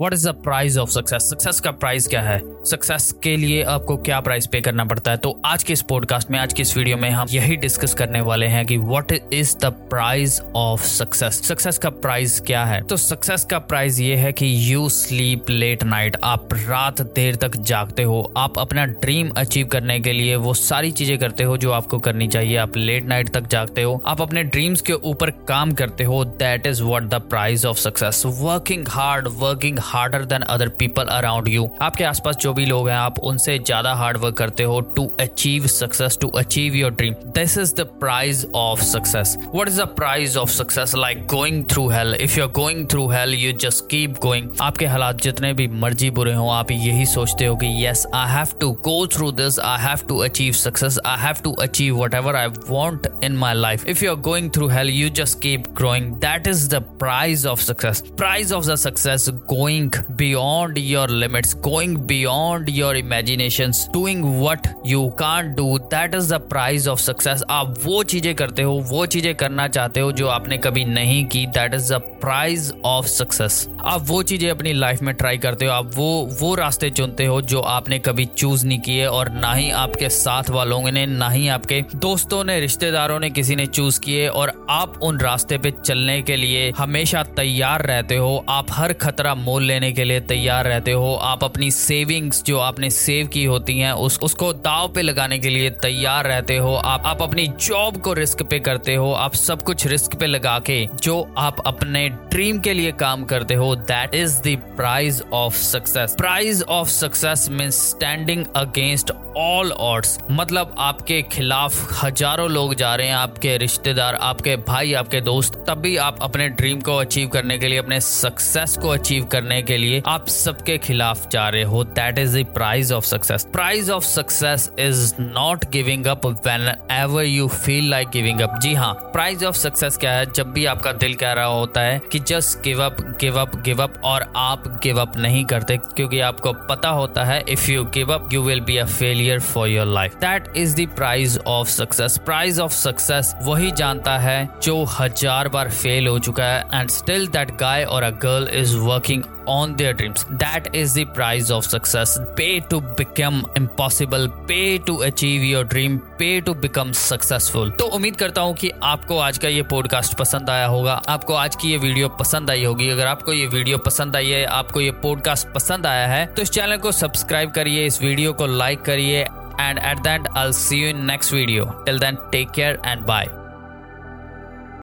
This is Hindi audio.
What is the price of success success का प्राइस क्या है? सक्सेस के लिए आपको क्या प्राइस पे करना पड़ता है? तो आज के इस पॉडकास्ट में, आज के इस वीडियो में हम यही डिस्कस करने वाले हैं कि what is the price of success success का प्राइस क्या है? तो सक्सेस का प्राइस ये है कि यू स्लीप लेट नाइट आप रात देर तक जागते हो। आप अपना ड्रीम अचीव करने के लिए वो सारी चीज़ें करते हो जो आपको करनी चाहिए। आप लेट नाइट तक जागते हो। आप अपने ड्रीम्स के ऊपर काम करते हो। That is what the prize of success working hard working harder than other people around you आपके आसपास जो भी लोग हैं, आप उनसे ज़्यादा हार्ड वर्क करते हो to achieve success to achieve your dream this is the prize of success what is the prize of success like going through hell if you are going through hell you just keep going आपके हालात जितने भी मर्ज़ी बुरे हो, आप यही सोचते हो कि yes I have to go through this I have to achieve success I have to achieve whatever I want in my life if you are going through hell you just keep growing. That is the price of success. Price of the success going beyond your limits, going beyond your imaginations, doing what you can't do. That is the price of success. आप वो चीज़ें करते हो, वो चीज़ें करना चाहते हो जो आपने कभी नहीं की that is the prize of success आप वो चीज़ें अपनी लाइफ में ट्राई करते हो, आप वो वो रास्ते चुनते हो जो आपने कभी चूज़ नहीं किए और ना ही आपके साथ वालों ने, ना ही आपके दोस्तों ने, रिश्तेदारों ने किसी ने चूज़ किए और आप उन रास्ते पे चलने के लिए हमेशा तैयार रहते हो। आप हर खतरा मोल लेने के लिए तैयार रहते हो, आप अपनी सेविंग्स जो आपने सेव की होती हैं, उस, उसको दाव पे लगाने के लिए तैयार रहते हो, आप आप अपनी जॉब को रिस्क पे करते हो, आप सब कुछ रिस्क पे लगा के जो आप अपने ड्रीम के लिए काम करते हो that is the prize of success prize of success mean standing against all odds मतलब आपके खिलाफ हज़ारों लोग जा रहे हैं, आपके रिश्तेदार, आपके भाई, आपके दोस्त, तब भी आप अपने ड्रीम को अचीव करने के लिए, अपने सक्सेस को अचीव करने के लिए आप सबके खिलाफ जा रहे हो। That is the prize of success prize of success is not giving up whenever you feel like giving up जी हाँ प्राइज ऑफ़ सक्सेस क्या है? जब भी आपका दिल कह रहा होता है कि just give up give up give up और आप गिव अप नहीं करते, क्योंकि आपको पता होता है if you give up you will be a failure for your life that is the prize of success prize of success वही जानता है जो हज़ार बार फेल हो चुका है and still that guy or a girl is working on their dreams. That is the price of success. Pay to become impossible, pay to achieve your dream, pay to become successful. तो उम्मीद करता हूँ कि आपको आज का ये पॉडकास्ट पसंद आया होगा आपको आज की ये वीडियो पसंद आई होगी अगर आपको ये वीडियो पसंद आई है आपको ये पॉडकास्ट पसंद आया है तो इस चैनल को सब्सक्राइब करिए इस वीडियो को लाइक करिए and at that I'll see you in next video. Till then take care and bye.